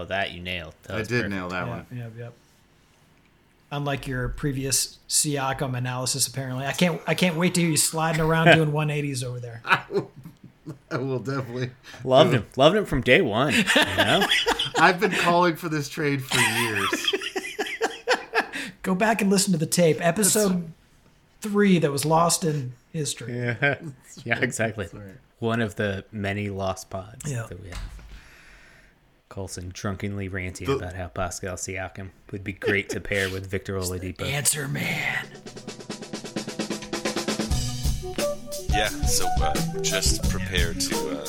Oh, that you nailed. That I was did perfect. nail that Yeah, one. yep, yep. Unlike your previous Siakam analysis, apparently, I can't. I can't wait to hear you sliding around doing 180s over there. I will definitely. Loved him. Loved him from day one. You know? I've been calling for this trade for years. Go back and listen to the tape, episode three that was lost in history. yeah. yeah, exactly. One of the many lost pods Yeah. that we have. Colson drunkenly ranting The- about how Pascal Siakam would be great to pair with Victor Oladipo. Answer man. Yeah, so uh, just prepare to. Uh,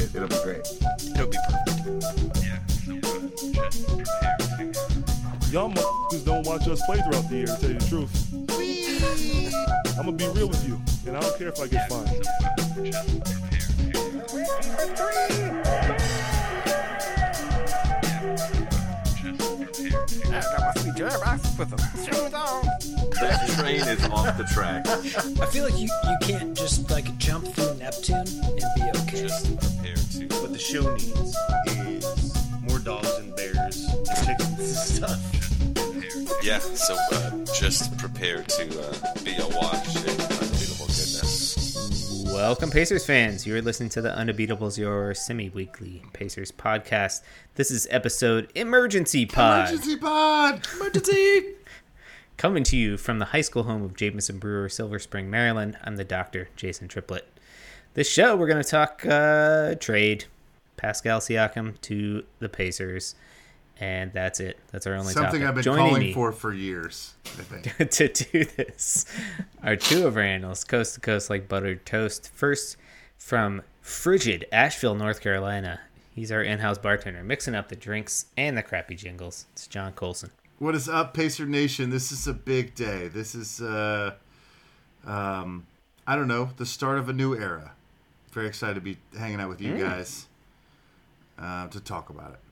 It, it'll be great. it'll be perfect. Yeah, so uh, Y'all motherfuckers don't watch us play throughout the year, to tell you the truth. I'm gonna be real with you, and I don't care if I get fined. That train is off the track. I feel like you, you can't just like jump through Neptune and be okay. Just prepare to. What the show needs is more dogs and bears and chickens and stuff. Yeah, so uh, just prepare to uh, be a in unbelievable goodness. Welcome, Pacers fans. You're listening to the Undebeatables, your semi weekly Pacers podcast. This is episode Emergency Pod. Emergency pod. Emergency. Coming to you from the high school home of Jameson Brewer, Silver Spring, Maryland. I'm the doctor, Jason Triplett. This show, we're going to talk uh, trade Pascal Siakam to the Pacers. And that's it. That's our only Something topic. I've been Joining calling for for years. I think. to do this are two of our analysts, coast to coast like buttered toast. First, from frigid Asheville, North Carolina, he's our in-house bartender, mixing up the drinks and the crappy jingles. It's John Colson. What is up, Pacer Nation? This is a big day. This is, uh, um, I don't know, the start of a new era. Very excited to be hanging out with you guys uh, to talk about it.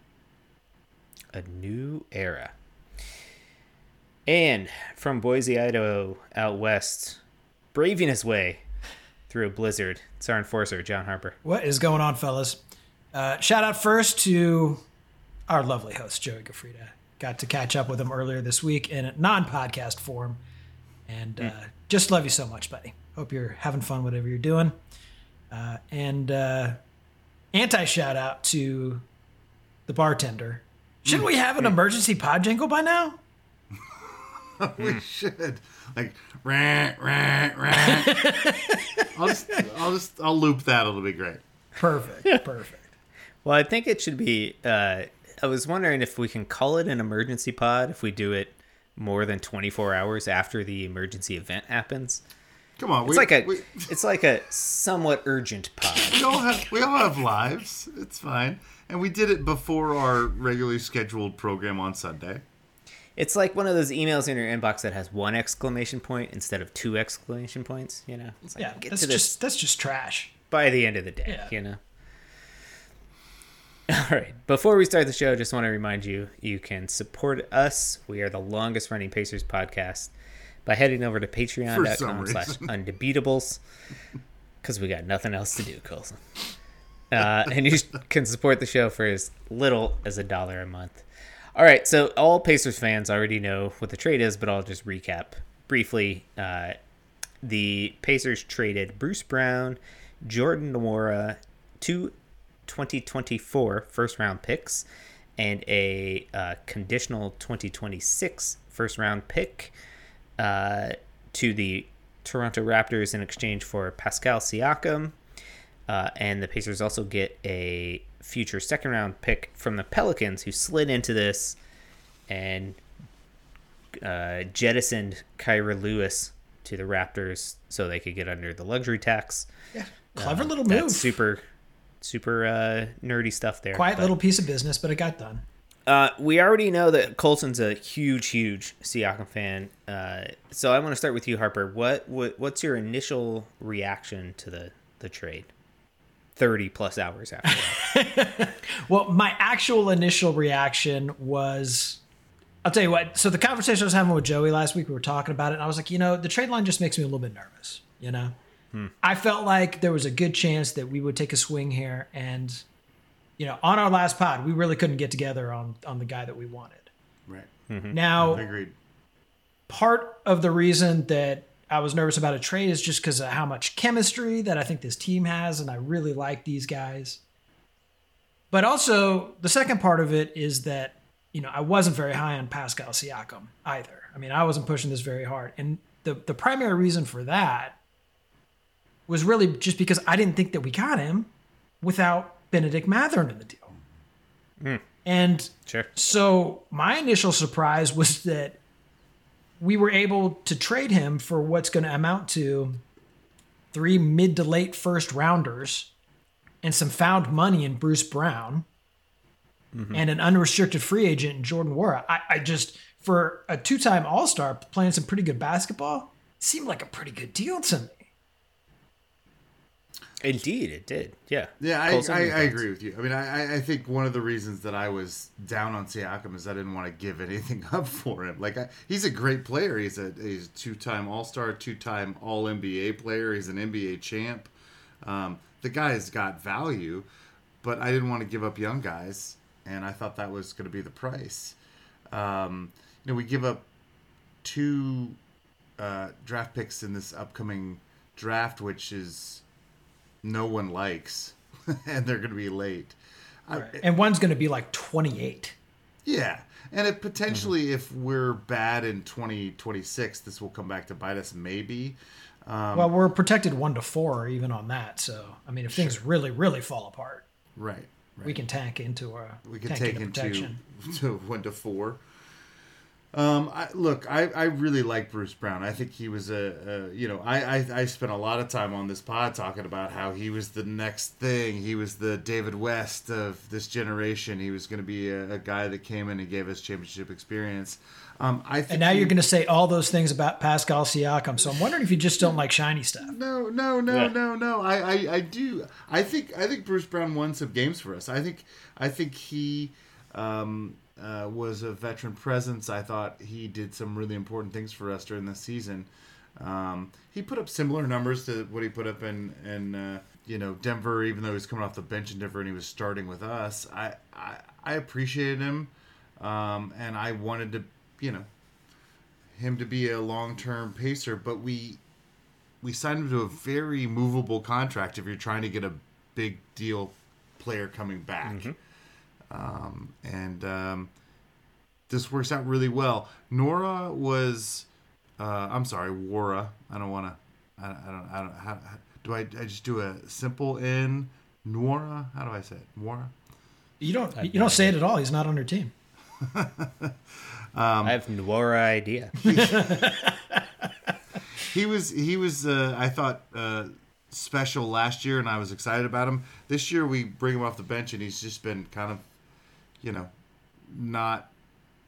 A new era. And from Boise, Idaho, out west, braving his way through a blizzard, it's our enforcer, John Harper. What is going on, fellas? Uh, shout out first to our lovely host, Joey Gafrida. Got to catch up with him earlier this week in a non podcast form. And uh, just love you so much, buddy. Hope you're having fun, whatever you're doing. Uh, and uh, anti shout out to the bartender. Shouldn't we have an emergency pod jingle by now? we should like rant, rant, rant. I'll just, I'll just, I'll loop that. It'll be great. Perfect. Perfect. Well, I think it should be. Uh, I was wondering if we can call it an emergency pod if we do it more than 24 hours after the emergency event happens. Come on, It's we, like a, we, it's like a somewhat urgent pod. we all have, we all have lives. It's fine. And we did it before our regularly scheduled program on Sunday. It's like one of those emails in your inbox that has one exclamation point instead of two exclamation points. You know, it's like, Yeah, get that's to this just that's just trash. by the end of the day. Yeah. You know. All right. Before we start the show, just want to remind you you can support us. We are the longest running Pacers podcast by heading over to patreon.com slash reason. undebeatables because we got nothing else to do, Colson. Uh, and you can support the show for as little as a dollar a month. All right, so all Pacers fans already know what the trade is, but I'll just recap briefly. Uh, the Pacers traded Bruce Brown, Jordan Nwora, two 2024 first round picks, and a uh, conditional 2026 first round pick uh, to the Toronto Raptors in exchange for Pascal Siakam. Uh, and the Pacers also get a future second round pick from the Pelicans, who slid into this and uh, jettisoned Kira Lewis to the Raptors so they could get under the luxury tax. Yeah, Clever little That's move. super, super uh, nerdy stuff there. Quiet but- little piece of business, but it got done. Uh, we already know that Colson's a huge, huge Siakam fan. Uh, so I want to start with you, Harper. What, what what's your initial reaction to the the trade? Thirty plus hours after that. Well, my actual initial reaction was I'll tell you what. So the conversation I was having with Joey last week, we were talking about it, and I was like, you know, the trade line just makes me a little bit nervous. You know, hmm. I felt like there was a good chance that we would take a swing here and you know, on our last pod, we really couldn't get together on on the guy that we wanted. Right. Mm-hmm. Now, Agreed. part of the reason that I was nervous about a trade is just because of how much chemistry that I think this team has, and I really like these guys. But also, the second part of it is that you know I wasn't very high on Pascal Siakam either. I mean, I wasn't pushing this very hard, and the the primary reason for that was really just because I didn't think that we got him without Bennedict Mathurin in the deal. Hmm. And Sure. so my initial surprise was that we were able to trade him for what's going to amount to three mid to late first rounders and some found money in Bruce Brown mm-hmm. and an unrestricted free agent in Jordan Nwora. I, I just, for a two time All Star playing some pretty good basketball, seemed like a pretty good deal to me. Indeed, it did. Yeah. Yeah, I, I, I agree with you. I mean, I, I think one of the reasons that I was down on Siakam is I didn't want to give anything up for him. Like, I, he's a great player. He's a he's a two time All Star, two time All NBA player. He's an NBA champ. Um, the guy's got value, but I didn't want to give up young guys, and I thought that was going to be the price. Um, you know, we give up two uh, draft picks in this upcoming draft, which is no one likes, and they're going to be late. I, And one's going to be like 28. yeah, and it potentially, if we're bad in 2026, this will come back to bite us. Maybe. Um, well, we're protected one to four even on that. So, I mean, if things really, really fall apart, Right. Right. we can tank into a we can tank take into into protection. to one to four. Um, I, look, I, I really like Bruce Brown. I think he was a, a you know, I, I I spent a lot of time on this pod talking about how he was the next thing. He was the David West of this generation. He was going to be a, a guy that came in and gave us championship experience. Um, I think And now he- you're going to say all those things about Pascal Siakam. So I'm wondering if you just don't like shiny stuff. No, no, no, Yeah. no, no. I, I, I do. I think I think Bruce Brown won some games for us. I think I think he um, uh, was a veteran presence. I thought he did some really important things for us during the season. Um, he put up similar numbers to what he put up in in uh, you know Denver, even though he was coming off the bench in Denver and he was starting with us. I I, I appreciated him, um, and I wanted to you know him to be a long term pacer, but we we signed him to a very movable contract if you're trying to get a big deal player coming back. Um, and um, this works out really well. Nora was, uh, I'm sorry, Wara. I don't want to, I, I don't, I don't, how, how, do I, I just do a simple N? Nora? How do I say it? Nora? You don't you don't say it at all. He's not on your team. I have no idea. he was he was uh, I thought uh, special last year, and I was excited about him. This year, we bring him off the bench, and he's just been kind of, you know, not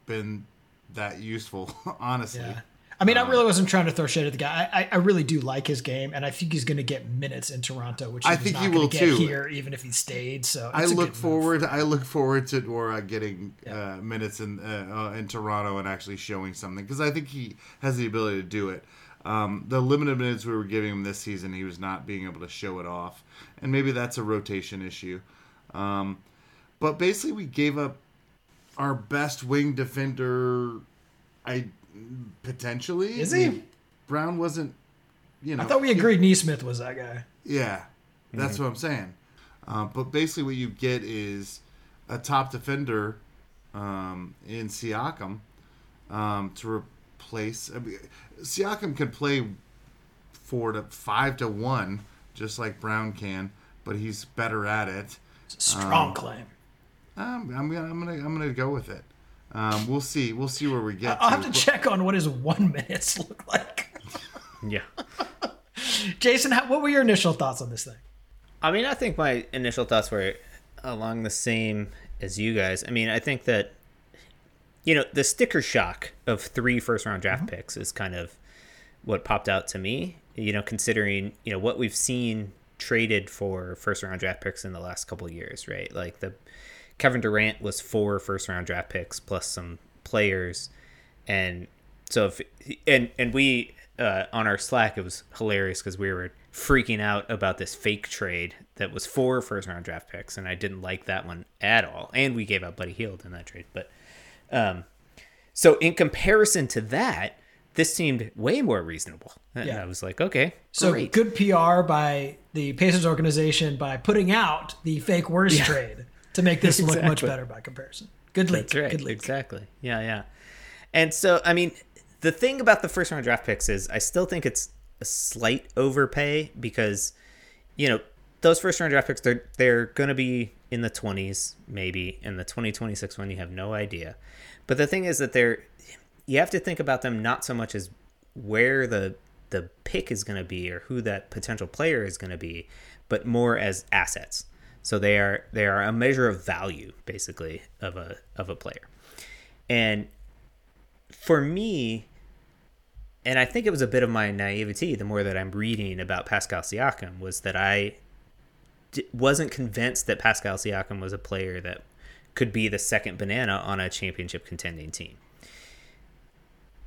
been that useful, honestly. Yeah. I mean, I really wasn't trying to throw shade at the guy. I, I, really do like his game, and I think he's going to get minutes in Toronto, which I think not he will get too. here, even if he stayed. So I look good move. forward. I look forward to Nora getting uh, minutes in uh, uh, in Toronto and actually showing something because I think he has the ability to do it. Um, the limited minutes we were giving him this season, he was not being able to show it off, and maybe that's a rotation issue. Um, but basically, we gave up our best wing defender. I potentially Is he? I mean, Brown wasn't. You know, I thought we agreed Nesmith was that guy. yeah, that's what I'm saying. Um, but basically, what you get is a top defender um, in Siakam um, to replace. I mean, Siakam can play four to five to one, just like Brown can, but he's better at it. Strong claim. Um, I'm gonna, I'm gonna, I'm gonna go with it. Um, we'll see. We'll see where we get. I'll have to check on what his one minutes look like. yeah. Jason, how, what were your initial thoughts on this thing? I mean, I think my initial thoughts were along the same as you guys. I mean, I think that you know the sticker shock of three first round draft picks is kind of what popped out to me. You know, considering you know what we've seen traded for first round draft picks in the last couple of years, right? Like the Kevin Durant was four first round draft picks plus some players, and so if and and we uh, on our Slack, it was hilarious because we were freaking out about this fake trade that was four first round draft picks, and I didn't like that one at all. And we gave up Buddy Hield in that trade, but um, so in comparison to that, this seemed way more reasonable. And Yeah. I was like, okay, So great. good PR by the Pacers organization by putting out the fake worst trade to make this look much better by comparison. Good leak. That's right. Good leak. Exactly. Yeah, yeah. And so, I mean, the thing about the first round draft picks is I still think it's a slight overpay because, you know, those first round draft picks they're they're gonna be in the twenties maybe in the twenty twenty six one you have no idea, but the thing is that they're you have to think about them not so much as where the the pick is going to be or who that potential player is going to be, but more as assets. So they are they are a measure of value basically of a of a player. And for me, and I think it was a bit of my naivety the more that I'm reading about Pascal Siakam was that I d- wasn't convinced that Pascal Siakam was a player that could be the second banana on a championship contending team.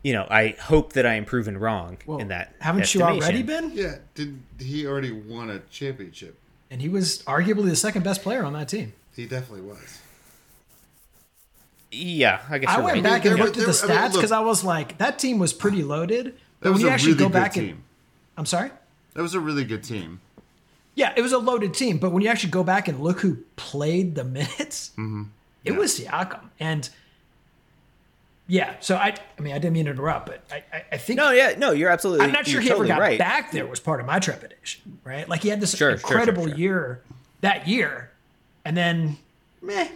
You know, I hope that I am proven wrong Well, in that. haven't you already been? Yeah, did he already won a championship? And he was arguably the second best player on that team. He definitely was. Yeah, I guess I you're went right. back there and were- looked at the I stats because I was like, that team was pretty loaded. That But when was you a actually really go good back team. and I'm sorry? That was a really good team. Yeah, it was a loaded team, but when you actually go back and look who played the minutes, Mm-hmm. it was Siakam. And yeah, so I I mean I didn't mean to interrupt, but I I, I think No, yeah, no, you're absolutely. I'm not sure he totally ever got right. back there was part of my trepidation, right? Like he had this Sure, incredible sure. year that year, and then meh.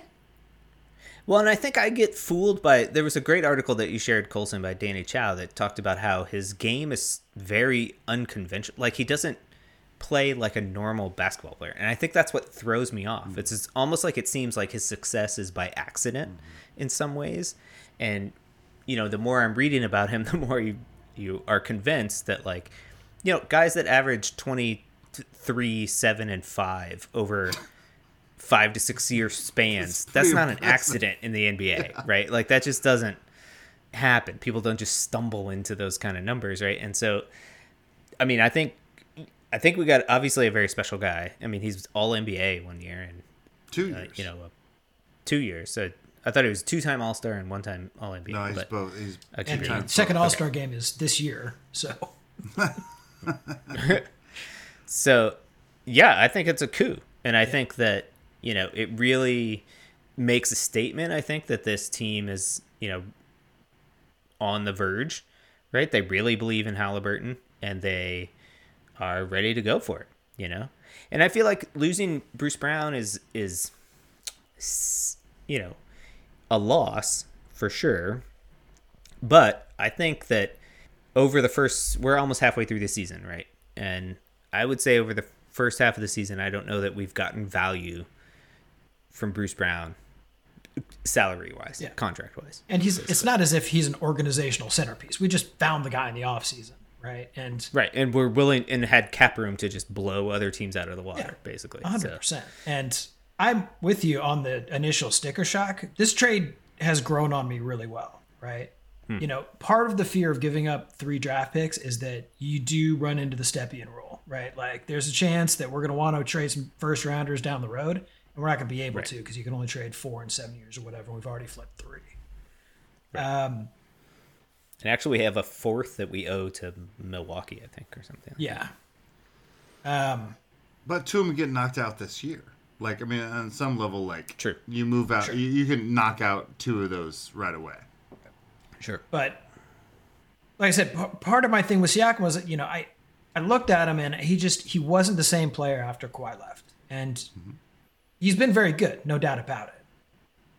Well, and I think I get fooled by. There was a great article that you shared, Colson, by Danny Chau, that talked about how his game is very unconventional. Like he doesn't play like a normal basketball player, and I think that's what throws me off. It's, it's almost like it seems like his success is by accident mm-hmm. in some ways, and you know, the more I'm reading about him, the more you you are convinced that like, you know, guys that average twenty three, seven, and five over five to six year spans. That's not an accident in the NBA, right? Like that just doesn't happen. People don't just stumble into those kind of numbers, right? And so, I mean, I think, I think we got obviously a very special guy. I mean, he's all NBA one year and Two uh, you know, uh, two years. So I thought he was two time All Star and one time All NBA. no, he's both. He's And the second All Star game is this year, so So, yeah, I think it's a coup, and I think that you know it really makes a statement. I think that this team is you know on the verge, right? They really believe in Halliburton, and they are ready to go for it. You know, and I feel like losing Bruce Brown is is you know a loss for sure, but I think that over the first we're almost halfway through the season right and i would say over the first half of the season i don't know that we've gotten value from bruce brown salary wise Yeah. contract wise and he's it's not as if he's an organizational centerpiece. We just found the guy in the offseason, right? And right and we're willing and had cap room to just blow other teams out of the water Yeah. basically hundred So, percent. And I'm with you on the initial sticker shock. This trade has grown on me really well, right? Hmm. You know, part of the fear of giving up three draft picks is that you do run into the Stepien rule, right? Like, there's a chance that we're going to want to trade some first rounders down the road, and we're not going to be able to because you can only trade four in seven years or whatever. We've already flipped three. Um, and actually we have a fourth that we owe to milwaukee i think or something yeah. Um, But two of them get knocked out this year. Like I mean, on some level, like True. you move out, you, you can knock out two of those right away. sure But like I said, p- part of my thing with Siakam was that, you know, I, I looked at him and he just he wasn't the same player after Kawhi left, and mm-hmm. he's been very good, no doubt about it.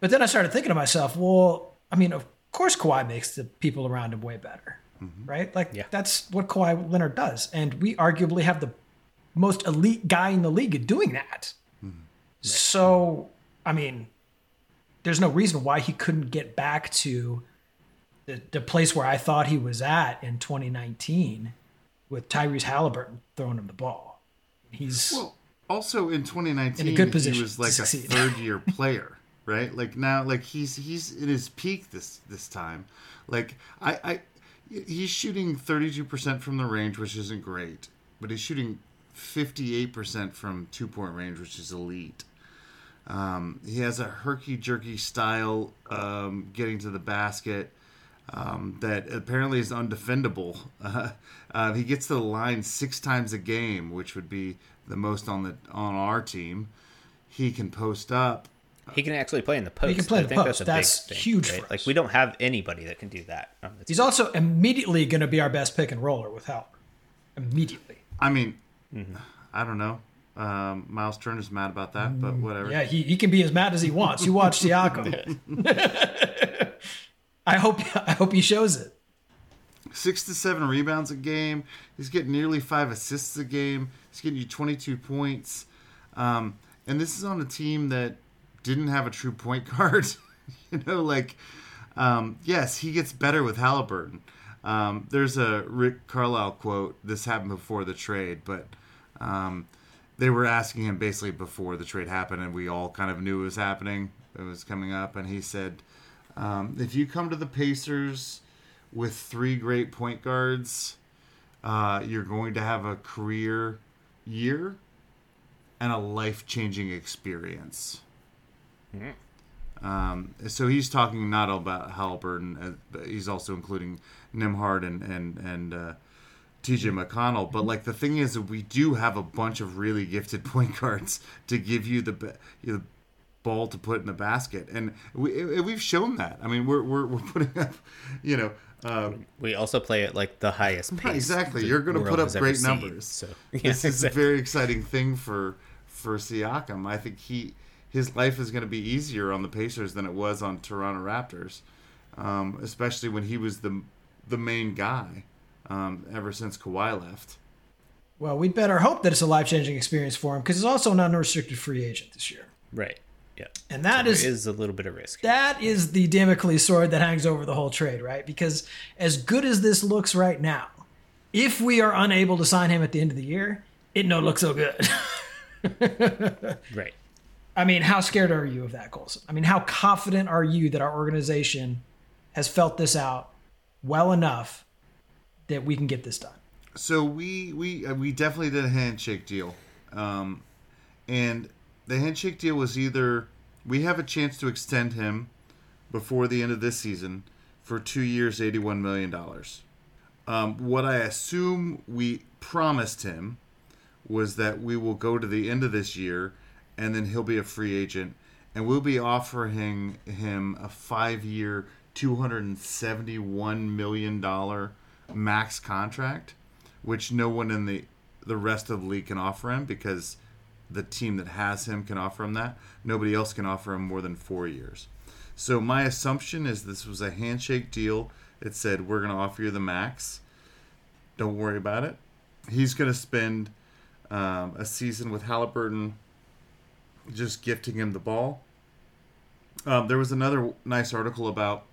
But then I started thinking to myself, well, I mean, of course Kawhi makes the people around him way better, mm-hmm. right? Like Yeah. that's what Kawhi Leonard does, and we arguably have the most elite guy in the league at doing that. So, I mean, there's no reason why he couldn't get back to the, the place where I thought he was at in 2019 with Tyrese Halliburton throwing him the ball. He's Well, also in 2019, In a good position he was like a third year player, right? Like now, like he's he's in his peak this this time. Like I, I He's shooting 32% from the range, which isn't great, but he's shooting 58% from two point range, which is elite. Um, he has a herky jerky style um, getting to the basket um, that apparently is undefendable. Uh, uh, he gets to the line six times a game, which would be the most on the on our team. He can post up. He can actually play in the post. He can play I the think post. That's, a That's big thing, huge right? for Like we don't have anybody that can do that. on the He's also immediately going to be our best pick and roller with help. Immediately. I mean, I don't know. Um, Miles Turner's mad about that, but whatever. Yeah, he, he can be as mad as he wants. You watch Siakam. I hope I hope he shows it. six to seven rebounds a game. He's getting nearly five assists a game. He's getting you 22 points. Um, and this is on a team that didn't have a true point guard. you know, like, um, yes, he gets better with Halliburton. Um, there's a Rick Carlisle quote. This happened before the trade, but um, they were asking him basically before the trade happened, and we all kind of knew it was happening. It was coming up, and he said, um, "If you come to the Pacers with three great point guards, uh, you're going to have a career year and a life changing experience." Um, so he's talking not about Halliburton, uh, but he's also including Nembhard and and and uh, TJ McConnell. But like the thing is, we do have a bunch of really gifted point guards to give you the ba- you know, ball to put in the basket, and we we've shown that. I mean, we're we're, we're putting up, you know. Uh, We also play at like the highest pace. Exactly. You're going to put up great seen. numbers. So yeah, this is a very exciting thing for for Siakam. I think he his life is going to be easier on the Pacers than it was on Toronto Raptors, um, especially when he was the the main guy um, ever since Kawhi left. Well, we'd better hope that it's a life changing experience for him because he's also not an unrestricted free agent this year. right. Yeah. And that There is is a little bit of risk. that is the Damocles sword that hangs over the whole trade, right? Because as good as this looks right now, if we are unable to sign him at the end of the year, it no look so good. Right. I mean, how scared are you of that, Colson? I mean, how confident are you that our organization has felt this out well enough that we can get this done? So we we uh, we definitely did a handshake deal, um, and the handshake deal was either we have a chance to extend him before the end of this season for two years, eighty-one million dollars. Um, what I assume we promised him was that we will go to the end of this year, and then he'll be a free agent, and we'll be offering him a five-year, two hundred and seventy-one million dollar max contract, which no one in the the rest of the league can offer him because the team that has him can offer him that. Nobody else can offer him more than four years. So my assumption is this was a handshake deal. It said we're going to offer you the max. Don't worry about it. He's going to spend um, a season with Halliburton, just gifting him the ball. Um, there was another nice article about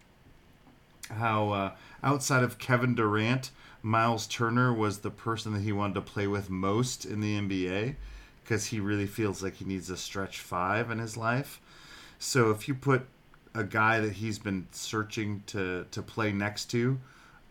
how uh, outside of Kevin Durant, Miles Turner was the person that he wanted to play with most in the NBA because he really feels like he needs a stretch five in his life. So if you put a guy that he's been searching to to play next to,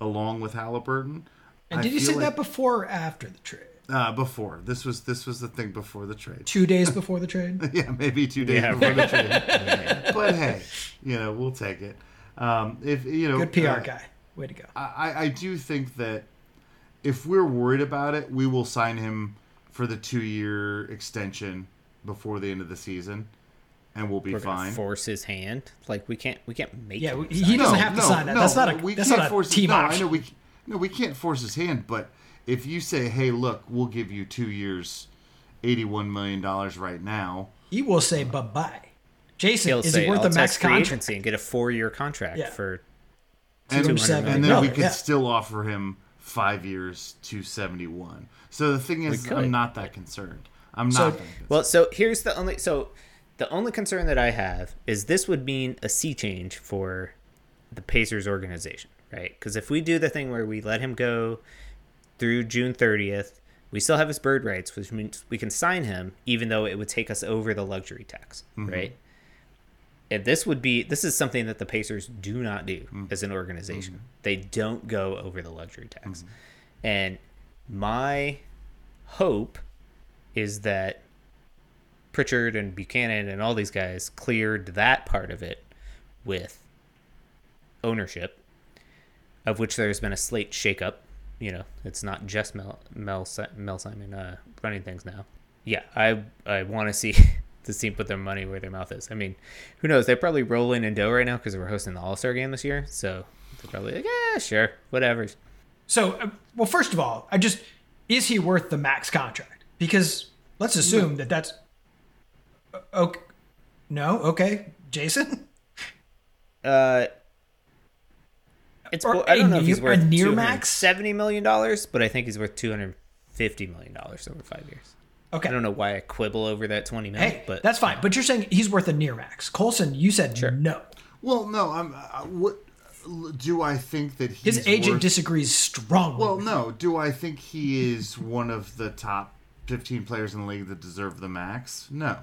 along with Halliburton, And I did you say like- that before or after the trade? uh, before this was this was the thing before the trade. Two days before the trade? yeah, maybe two days Yeah. before the trade. but hey, you know we'll take it. Um, if you know, Good PR uh, guy. Way to go. I, I do think that if we're worried about it, we will sign him for the two year extension before the end of the season, and we'll be We're fine. force his hand. Like we can't we can't make Yeah, him he- sign doesn't have to sign that. That's not a- we that's can't not a force team no, I option. know we no, we can't force his hand. But if you say, "Hey, look, we'll give you two years, eighty-one million dollars right now," He will say bye bye. Jason, He'll is say, he worth I'll a max contract? agency and get a four year contract Yeah. for and, 270 and then we could yeah. still offer him five years, two seventy-one. So the thing is. I'm not that concerned. I'm not So- that concerned. Well, so here's the only so the only concern that I have is this would mean a sea change for the Pacers organization, right? Because if we do the thing where we let him go through June 30th, we still have his bird rights, which means we can sign him, even though it would take us over the luxury tax, mm-hmm. right? And this would be this is something that the Pacers do not do Mm-hmm. as an organization. They don't go over the luxury tax. And my hope is that Pritchard and Buchanan and all these guys cleared that part of it with ownership, of which there's been a slate shakeup. You know, it's not just Mel Mel, Mel Simon uh, running things now. Yeah, I I want to see this team put their money where their mouth is. I mean, who knows? They're probably rolling in dough right now because we're hosting the All Star game this year. So they're probably like, yeah, sure, whatever. So, uh, well, first of all, I just is he worth the max contract? Because let's assume that that's okay. No, okay, Jason. Uh, it's Or I don't a know if he's near- a worth near max? seventy million dollars, but I think he's worth two hundred fifty million dollars over five years. Okay, I don't know why I quibble over that twenty million, Hey, but that's fine. But you're saying he's worth a near max. Colson, you said no. Well, no, I'm. Uh, what do I think that he's His agent worth- disagrees strongly. Well, no. Do I think he is one of the top 15 players in the league that deserve the max? No.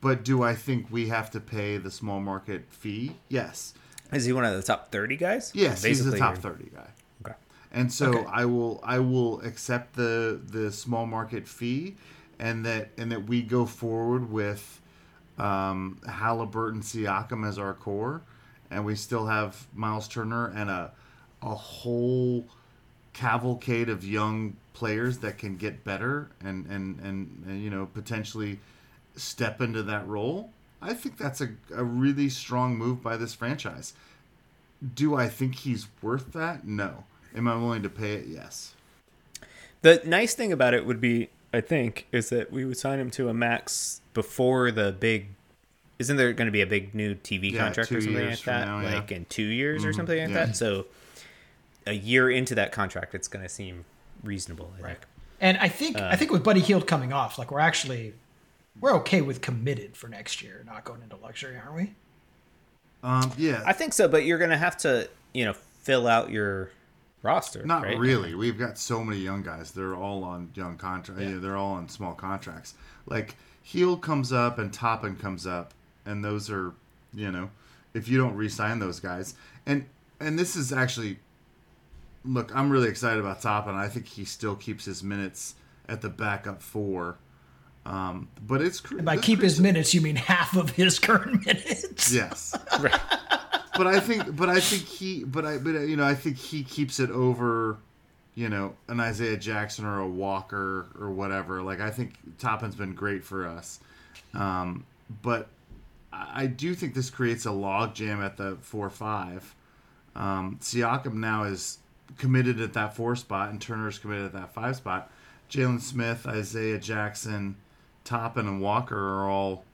But do I think we have to pay the small market fee? Yes. is he one of the top thirty guys? Yes, he's the Basically, top 30 guy. Okay. And so Okay. I will I will accept the the small market fee and that and that we go forward with um, Halliburton Siakam as our core and we still have Miles Turner and a a whole cavalcade of young players that can get better and and and, and you know potentially step into that role. I think that's a, a really strong move by this franchise. Do I think he's worth that? No. Am I willing to pay it? Yes. The nice thing about it would be, I think, is that we would sign him to a max before the big. Isn't there going to be a big new TV Yeah, contract or something like that? now, yeah. like in two years or something like yeah. that. So a year into that contract, it's going to seem reasonable. I think. and I think Uh, I think with Buddy Hield coming off, like we're actually we're okay with committed for next year, not going into luxury, aren't we? Um, yeah. I think so, but you're going to have to, you know, fill out your roster. Not right? really. We've got so many young guys. They're all on young contract. Yeah. They're all on small contracts. Like Hield comes up and Toppin comes up, and those are, you know, if you don't re-sign those guys, and and this is actually, look, I'm really excited about Toppin. I think he still keeps his minutes at the backup four. Um, but it's cr- By this keep his minutes, you mean half of his current minutes. Yes. Right. But I think, but I think he, but I, but you know, I think he keeps it over, you know, an Isaiah Jackson or a Walker or whatever. Like I think Toppin's been great for us, um, but I I do think this creates a logjam at the four five. Um, Siakam now is committed at that four spot, and Turner's committed at that five spot. Jalen Smith, Isaiah Jackson, Toppin, and Walker are all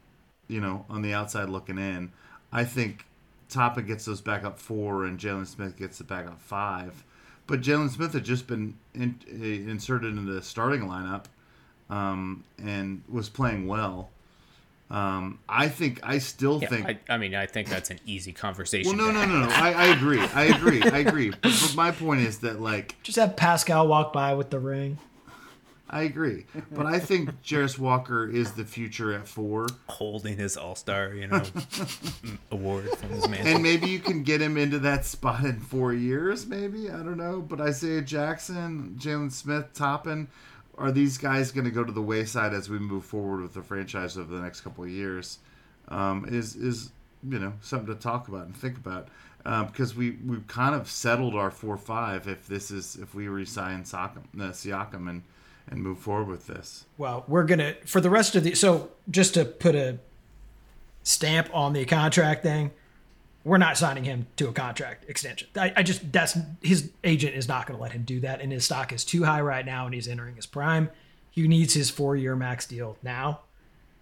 you know, on the outside looking in. I think Toppin gets those back up four, and Jalen Smith gets it back up five. But Jalen Smith had just been in, uh, inserted into the starting lineup um, and was playing well. Um, I think I still Yeah, think. I, I mean, I think that's an easy conversation. well, no, no, no, no. I, I agree. I agree. I agree. But, but my point is that like Just have Pascal walk by with the ring. I agree. But I think Jarace Walker is the future at four. holding his All Star, you know, award from his man. and maybe you can get him into that spot in four years, maybe. I don't know. But Isaiah Jackson, Jalen Smith, Toppin, are these guys going to go to the wayside as we move forward with the franchise over the next couple of years? Um, is is you know something to talk about and think about um, because we we've kind of settled our four five if this is if we resign Siakam, uh, Siakam and and move forward with this. Well, we're gonna for the rest of the so just to put a stamp on the contract thing, we're not signing him to a contract extension. I, I just that's his agent is not going to let him do that, and his stock is too high right now, and he's entering his prime. He needs his four year max deal now,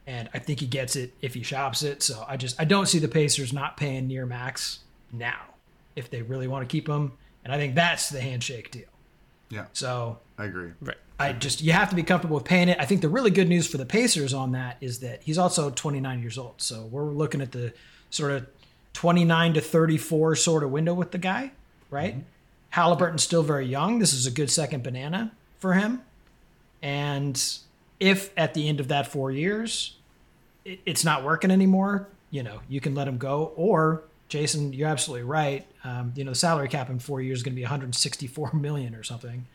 and I think he gets it if he shops it. So I just I don't see the Pacers not paying near max now if they really want to keep him, and I think that's the handshake deal. Yeah, So I agree. right. I just you have to be comfortable with paying it. I think the really good news for the Pacers on that is that he's also 29 years old. So we're looking at the sort of 29 to 34 sort of window with the guy, right? Halliburton's still very young. This is a good second banana for him. And if at the end of that 4 years it, it's not working anymore, you know, you can let him go. Or Jason, you're absolutely right. Um, you know, the salary cap in four years is going to be 164 million or something.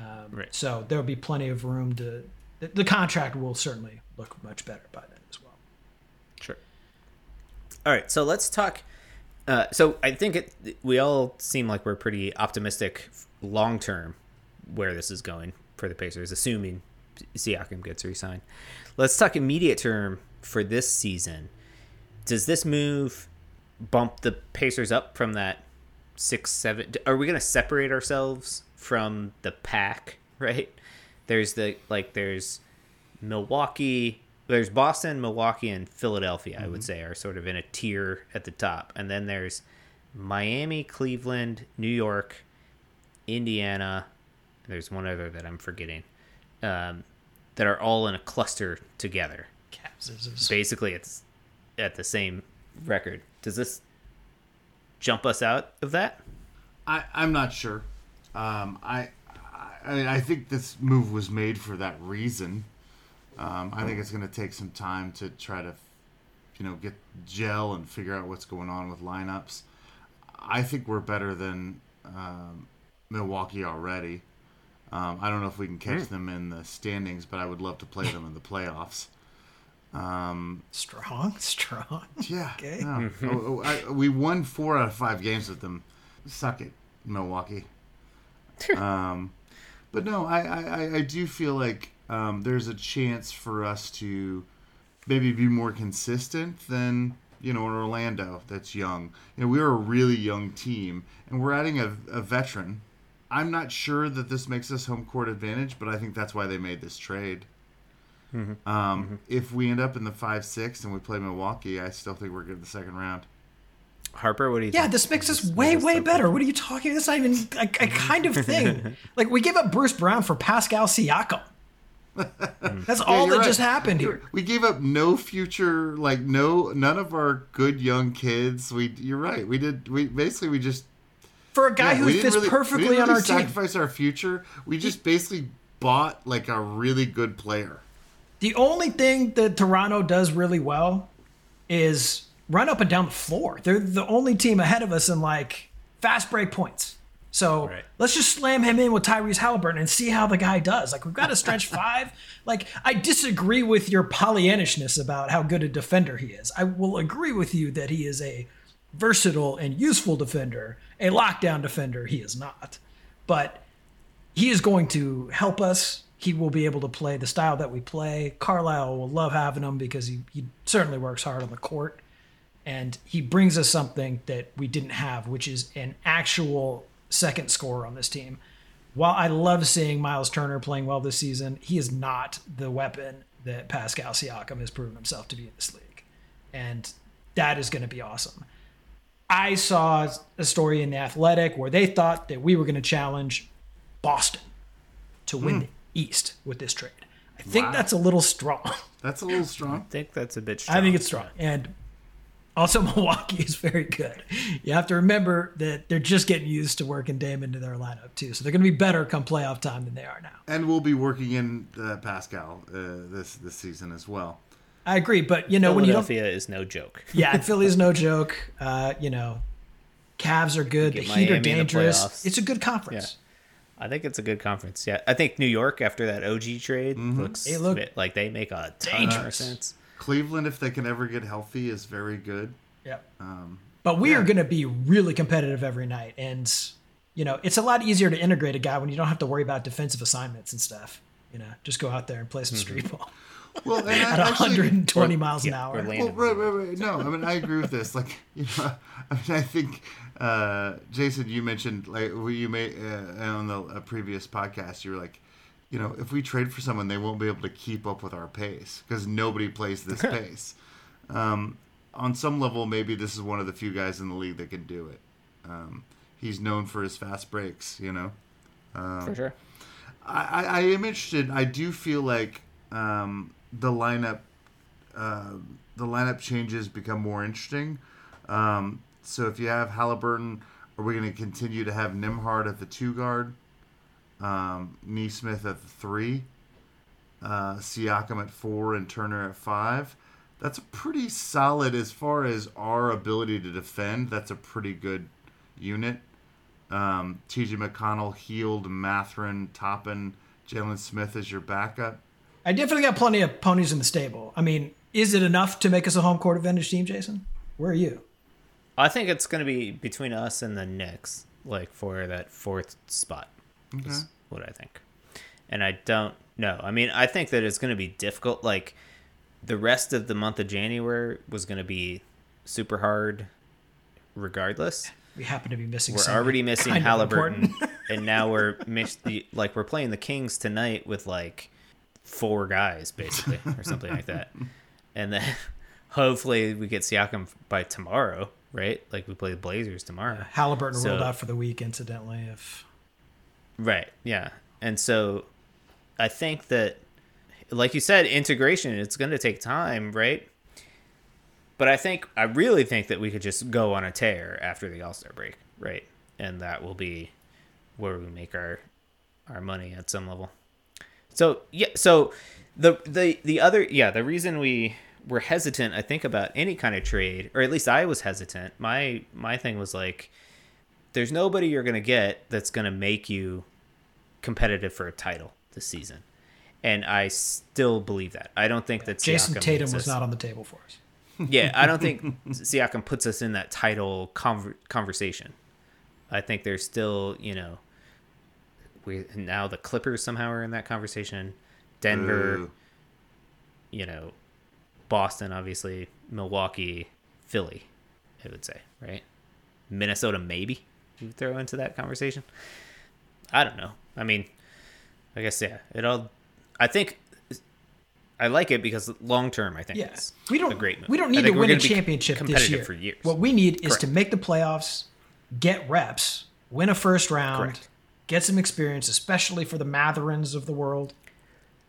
Um, Right. So there'll be plenty of room to. The, the contract will certainly look much better by then as well. Sure. All right, so let's talk. Uh, so I think it. We all seem like we're pretty optimistic long term where this is going for the Pacers, assuming Siakam gets re-signed. Let's talk immediate term for this season. Does this move bump the Pacers up from that six, seven? Are we going to separate ourselves from the pack? Right? There's the like. There's Milwaukee, there's Boston, Milwaukee, and Philadelphia. I would say are sort of in a tier at the top, and then there's Miami, Cleveland, New York, Indiana. There's one other that I'm forgetting. Um, that are all in a cluster together. Cavs is, is Basically, it's at the same record. Does this jump us out of that? I, I'm not sure. Um, I, I I think this move was made for that reason. Um, I think it's going to take some time to try to, you know, get gel and figure out what's going on with lineups. I think we're better than um, Milwaukee already. Um, I don't know if we can catch them in the standings, but I would love to play them in the playoffs. Strong, strong. Yeah. Okay. No. Oh, oh, I, we won four out of five games with them. Suck it, Milwaukee. um, but no, I, I, I- I do feel like um, there's a chance for us to maybe be more consistent than you know in Orlando. That's young. You know, we are a really young team, and we're adding a, a veteran. I'm not sure that this makes us home court advantage, but I think that's why they made this trade. Um, If we end up in the five six and we play Milwaukee, I still think we're good in the second round. Harper, what do you think? Yeah, think? this makes us Is way, way something- better. What are you talking? That's not even a, a kind of thing. like we gave up Bruce Brown for Pascal Siakam. That's all you're that right. just happened here. We gave up no future, like no, none of our good young kids. We, you're right. We did. We basically we just For a guy yeah, who we didn't fits really- we perfectly didn't on really our team. Sacrifice our future. We just basically bought like a really good player. The only thing that Toronto does really well is run up and down the floor. They're the only team ahead of us in like fast break points. So Right. let's just slam him in with Tyrese Halliburton and see how the guy does. Like we've got a stretch five. Like I disagree with your Pollyannishness about how good a defender he is. I will agree with you that he is a versatile and useful defender. A lockdown defender, he is not. But he is going to help us. He will be able to play the style that we play. Carlisle will love having him because he, he certainly works hard on the court. And he brings us something that we didn't have, which is an actual second scorer on this team. While I love seeing Miles Turner playing well this season, he is not the weapon that Pascal Siakam has proven himself to be in this league. And that is going to be awesome. I saw a story in the Athletic where they thought that we were going to challenge Boston to win hmm. the East with this trade. I think Wow. that's a little strong. That's a little strong. I think that's a bit strong. I think it's strong. And also, Milwaukee is very good. You have to remember that they're just getting used to working Dame into their lineup, too. So they're going to be better come playoff time than they are now. And we'll be working in uh, Pascal uh, this this season as well. I agree. But, you know, when you don't. Philadelphia is no joke. Yeah, Philly's no joke. Uh, you know, Cavs are good. The Get Heat are Miami in dangerous. It's a good conference. I think it's a good conference. Yeah, I think New York after that OG trade mm-hmm. looks They look bit- like they make a ton more dangerous. sense. Cleveland, if they can ever get healthy, is very good. Yep. Um, but we are going to be really competitive every night, and you know it's a lot easier to integrate a guy when you don't have to worry about defensive assignments and stuff. You know, just go out there and play some mm-hmm. street ball Well, and I at actually, 120 miles an yeah, hour. Well, right, right, right. No, I mean I agree with this. Like, you know, I mean I think uh, Jason, you mentioned like you made uh, on the uh, previous podcast, you were like, you know, if we trade for someone, they won't be able to keep up with our pace because nobody plays this pace. Um, on some level, maybe this is one of the few guys in the league that can do it. Um, he's known for his fast breaks, you know. For sure. I, I, I am interested. I do feel like um, the lineup, uh, the lineup changes become more interesting. Um, so if you have Halliburton, are we going to continue to have Nembhard at the two guard, um, Nesmith at the three, uh, Siakam at four, and Turner at five? that's a pretty solid as far as our ability to defend. That's a pretty good unit. Um, T.J. McConnell, Hield, Mathurin, Toppin, Jalen Smith as your backup. I definitely got plenty of ponies in the stable. I mean, is it enough to make us a home court advantage team, Jason? Where are you? I think it's going to be between us and the Knicks, like for that fourth spot. Is what I think. And I don't know. I mean, I think that it's going to be difficult. Like the rest of the month of January was going to be super hard, regardless. We happen to be missing. We're already missing Halliburton, and now we're miss like we're playing the Kings tonight with like four guys basically or something like that, and then hopefully we get Siakam by tomorrow, right? Like we play the Blazers tomorrow. Halliburton So- rolled out for the week, incidentally. If Right. Yeah. And so I think that like you said integration it's going to take time, right? But I think I really think that we could just go on a tear after the All-Star break, right? And that will be where we make our our money at some level. So, yeah, so the the the other yeah, the reason we were hesitant I think about any kind of trade or at least I was hesitant. My my thing was like there's nobody you're going to get that's going to make you competitive for a title this season. And I still believe that. I don't think that Jayson Siakam Tatum was us- not on the table for us. yeah, I don't think Siakam puts us in that title conver- conversation. I think there's still, you know, we now the Clippers somehow are in that conversation. Denver, Ooh. you know, Boston, obviously, Milwaukee, Philly, I would say, right? Minnesota, maybe you throw into that conversation. I don't know. I mean, I guess yeah. It all. I think I like it because long term, I think Yeah, it's we don't. a great move. We don't need to win a championship this year. for years. What we need is Correct. to make the playoffs, get reps, win a first round, Correct. get some experience, especially for the Mathurins of the world,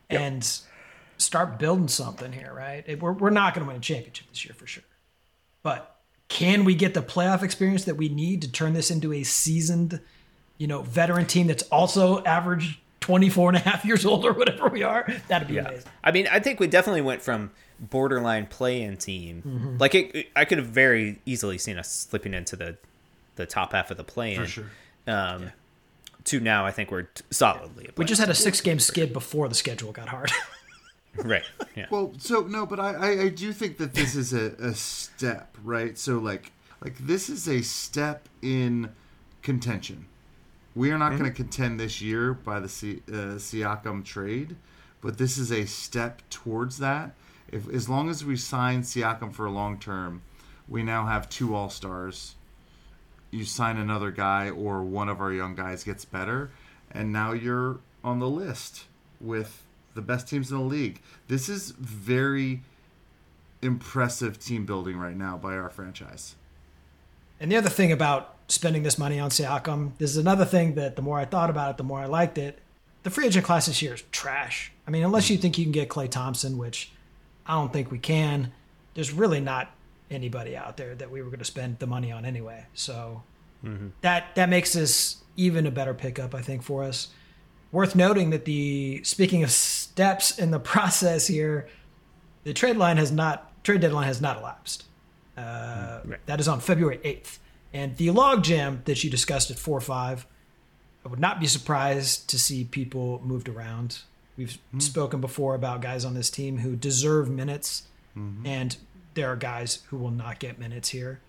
and start building something here. Right? It- we're we're not going to win a championship this year for sure, but can we get the playoff experience that we need to turn this into a seasoned, you know, veteran team that's also average 24 and a half years old or whatever we are? That'd be amazing. I mean, I think we definitely went from borderline play-in team. Mm-hmm. Like it, it- I could have very easily seen us slipping into the the top half of the play-in. For sure. Um, To now, I think we're t- solidly. A We just had a six game skid before the schedule got hard. team. right. Yeah. Well, so no, but I, I, I do think that this is a, a step, right? So like like this is a step in contention. We are not going to contend this year by the Si- uh, Siakam trade, but this is a step towards that. If as long as we sign Siakam for a long term, we now have two All Stars. You sign another guy, or one of our young guys gets better, and now you're on the list with the best teams in the league. This is very impressive team building right now by our franchise. And the other thing about spending this money on Siakam, this is another thing that the more I thought about it, the more I liked it. The free agent class this year is trash. I mean, unless you think you can get Klay Thompson, which I don't think we can, there's really not anybody out there that we were going to spend the money on anyway. So mm-hmm. that that makes this even a better pickup, I think, for us. Worth noting that the speaking of steps in the process here, the trade line has not trade deadline has not elapsed. Uh, That is on February eighth, and the logjam that you discussed at four five, I would not be surprised to see people moved around. We've spoken before about guys on this team who deserve minutes, and there are guys who will not get minutes here.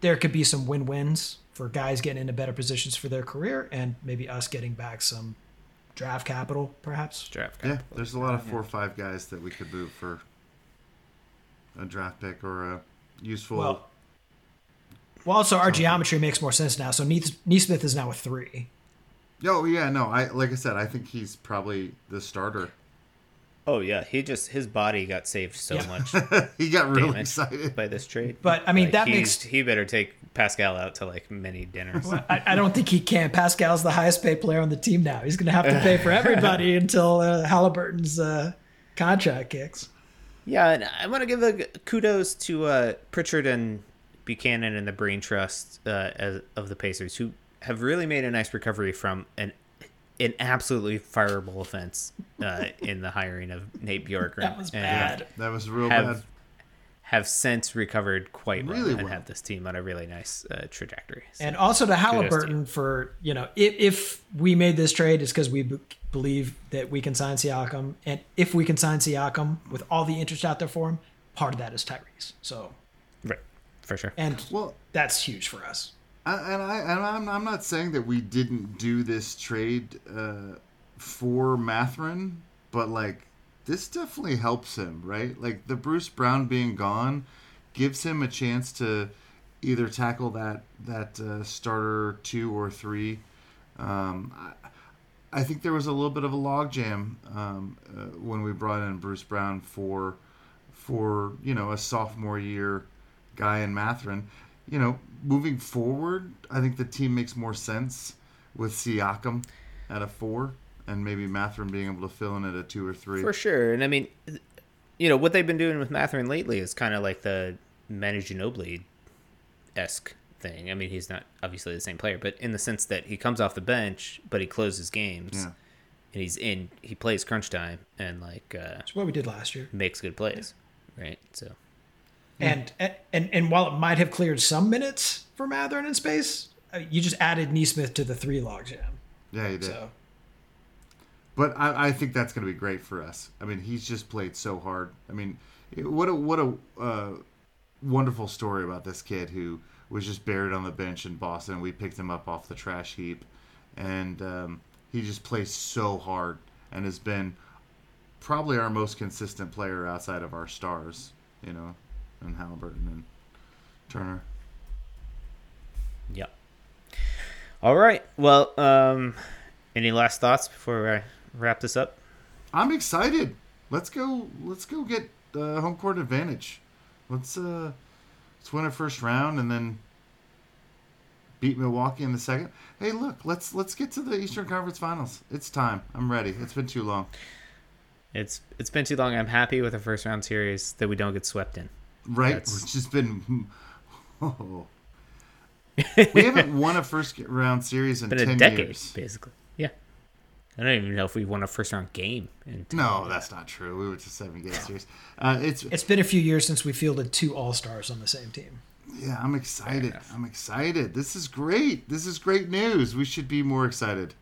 There could be some win wins for guys getting into better positions for their career, and maybe us getting back some draft capital, perhaps. Draft. capital. Yeah, there's a lot of four or five guys that we could move for a draft pick or a useful. Well, well, also our geometry makes more sense now. So Nees- Nesmith is now a three. oh yeah, no, I like I said, I think he's probably the starter. Oh yeah, he just his body got saved so Yeah. much he got really excited. by this trade. But, I mean, Like, that makes- he better take Pascal out to like many dinners. I, I don't think he can. Pascal's the highest paid player on the team now. He's going to have to pay for everybody until uh, Halliburton's uh, contract kicks. Yeah, and I want to give a kudos to uh, Pritchard and Buchanan and the Brain Trust uh, as, of the Pacers, who have really made a nice recovery from an an absolutely fireable offense uh, in the hiring of Nate Bjorkgren. That was And bad. That was real Have bad. have since recovered quite well Really and well. have this team on a really nice uh, trajectory. So, And also to Halliburton for, you know, if, if we made this trade, it's because we b- believe that we can sign Siakam. And if we can sign Siakam with all the interest out there for him, part of that is Tyrese. So, right, for sure. and Well, that's huge for us. And I and I'm, not saying that we didn't do this trade uh, for Mathurin, but like this definitely helps him, right? Like the Bruce Brown being gone gives him a chance to either tackle that that uh, starter two or three. Um, I, I think there was a little bit of a logjam um, uh, when we brought in Bruce Brown for for you know a sophomore year guy in Mathurin. You know, moving forward, I think the team makes more sense with Siakam at a four, and maybe Mathurin being able to fill in at a two or three. For sure. And I mean, you know, what they've been doing with Mathurin lately is kind of like the Manu Ginobili esque thing. I mean, he's not obviously the same player, but in the sense that he comes off the bench, but he closes games. Yeah. And he's in, he plays crunch time and like uh, It's what we did last year. makes good plays. Right. So, And, and and while it might have cleared some minutes for Mathurin in space, uh, you just added Nesmith to the three logjam. Yeah, you did. So But I, I think that's going to be great for us. I mean, he's just played so hard. I mean, what a what a uh, wonderful story about this kid who was just buried on the bench in Boston. We picked him up off the trash heap, and um, he just plays so hard and has been probably our most consistent player outside of our stars. You know, and Halliburton and Turner. yeah. All right. Well, um, any last thoughts before I wrap this up? I'm excited. Let's go. Let's go get uh, home court advantage. Let's uh, let's win a first round and then beat Milwaukee in the second. Hey, look. Let's let's get to the Eastern Conference Finals. It's time. I'm ready. It's been too long. It's it's been too long. I'm happy with the first round series that we don't get swept in. Right? That's- Which has been. Oh. we haven't won a first round series in Been ten a decade, years. basically. Yeah. I don't even know if we won a first round game. In No, that's not true. We went to seven game series. Uh, it's it's been a few years since we fielded two All Stars on the same team. Yeah, I'm excited. I'm excited. This is great. This is great news. We should be more excited.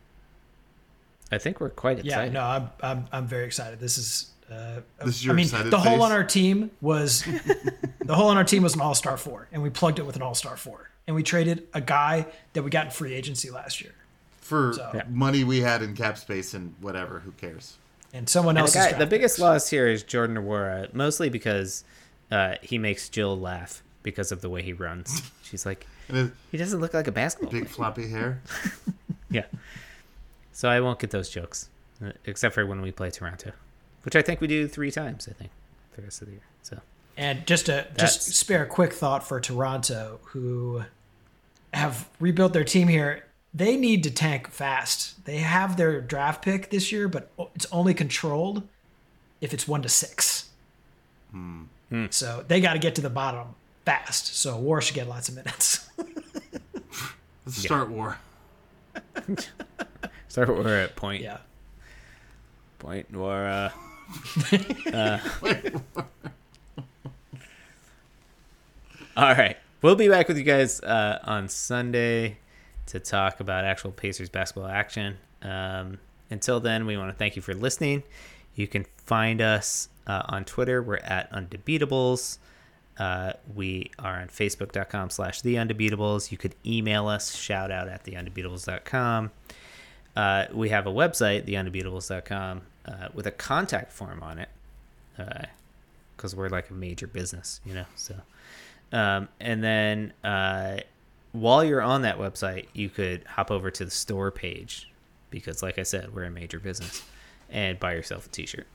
I think we're quite excited. Yeah, no, I'm I'm I'm very excited. This is. Uh, This is I mean, excited the hole on our team was the hole on our team was an All Star four, and we plugged it with an All Star four, and we traded a guy that we got in free agency last year, For So- money we had in cap space and whatever, who cares? and someone And else. the, guy, the biggest loss here is Jordan Nwora, mostly because uh, he makes Jill laugh because of the way he runs. She's like, he doesn't look like a basketball big player. floppy hair. Yeah. So I won't get those jokes, uh, except for when we play Toronto, which I think we do three times. I think the rest of the year. So And just to just spare a quick thought for Toronto, who have rebuilt their team here. They need to tank fast. They have their draft pick this year, but it's only controlled if it's one to six. So they got to get to the bottom fast. So War should get lots of minutes. Let's start war. start we're at point yeah. point War. uh, all right. We'll be back with you guys uh, on Sunday to talk about actual Pacers basketball action. Um, until then, we want to thank you for listening. You can find us uh, on Twitter. We're at Undebeatables. Uh, we are on Facebook.com slash The Undebeatables. You could email us, shout out at TheUndebeatables.com. Uh, we have a website, TheUndebeatables.com, uh, with a contact form on it because we're like a major business, you know. So, um, and then uh, while you're on that website, you could hop over to the store page because, like I said, we're a major business, and buy yourself a T-shirt.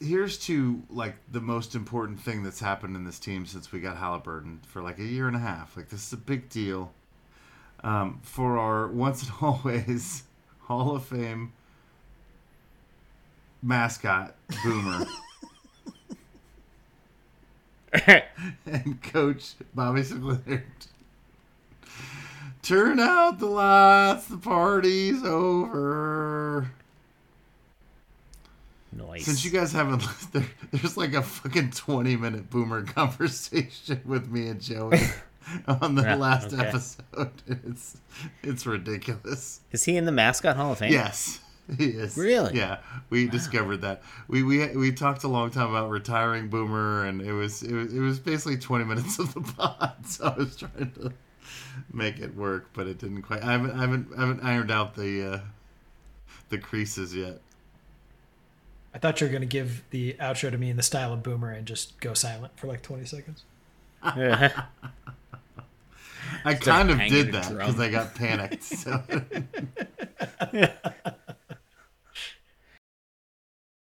Here's to like the most important thing that's happened in this team since we got Halliburton for like a year and a half. Like this is a big deal. Um, for our once and always Hall of Fame mascot Boomer. and coach Bobby Sinclair. Turn out the lights, the party's over. Nice. Since you guys haven't, there, there's like a fucking 20 minute boomer conversation with me and Joey on the Yeah, last okay. episode. It's it's ridiculous. Is he in the mascot Hall of Fame? Yes, he is. Really? Yeah, we discovered that. We we we talked a long time about retiring Boomer, and it was it was it was basically 20 minutes of the pod. So I was trying to make it work, but it didn't quite. I haven't I haven't I haven't ironed out the uh, the creases yet. I thought you were going to give the outro to me in the style of Boomer and just go silent for like 20 seconds. I kind of did that because I got panicked. So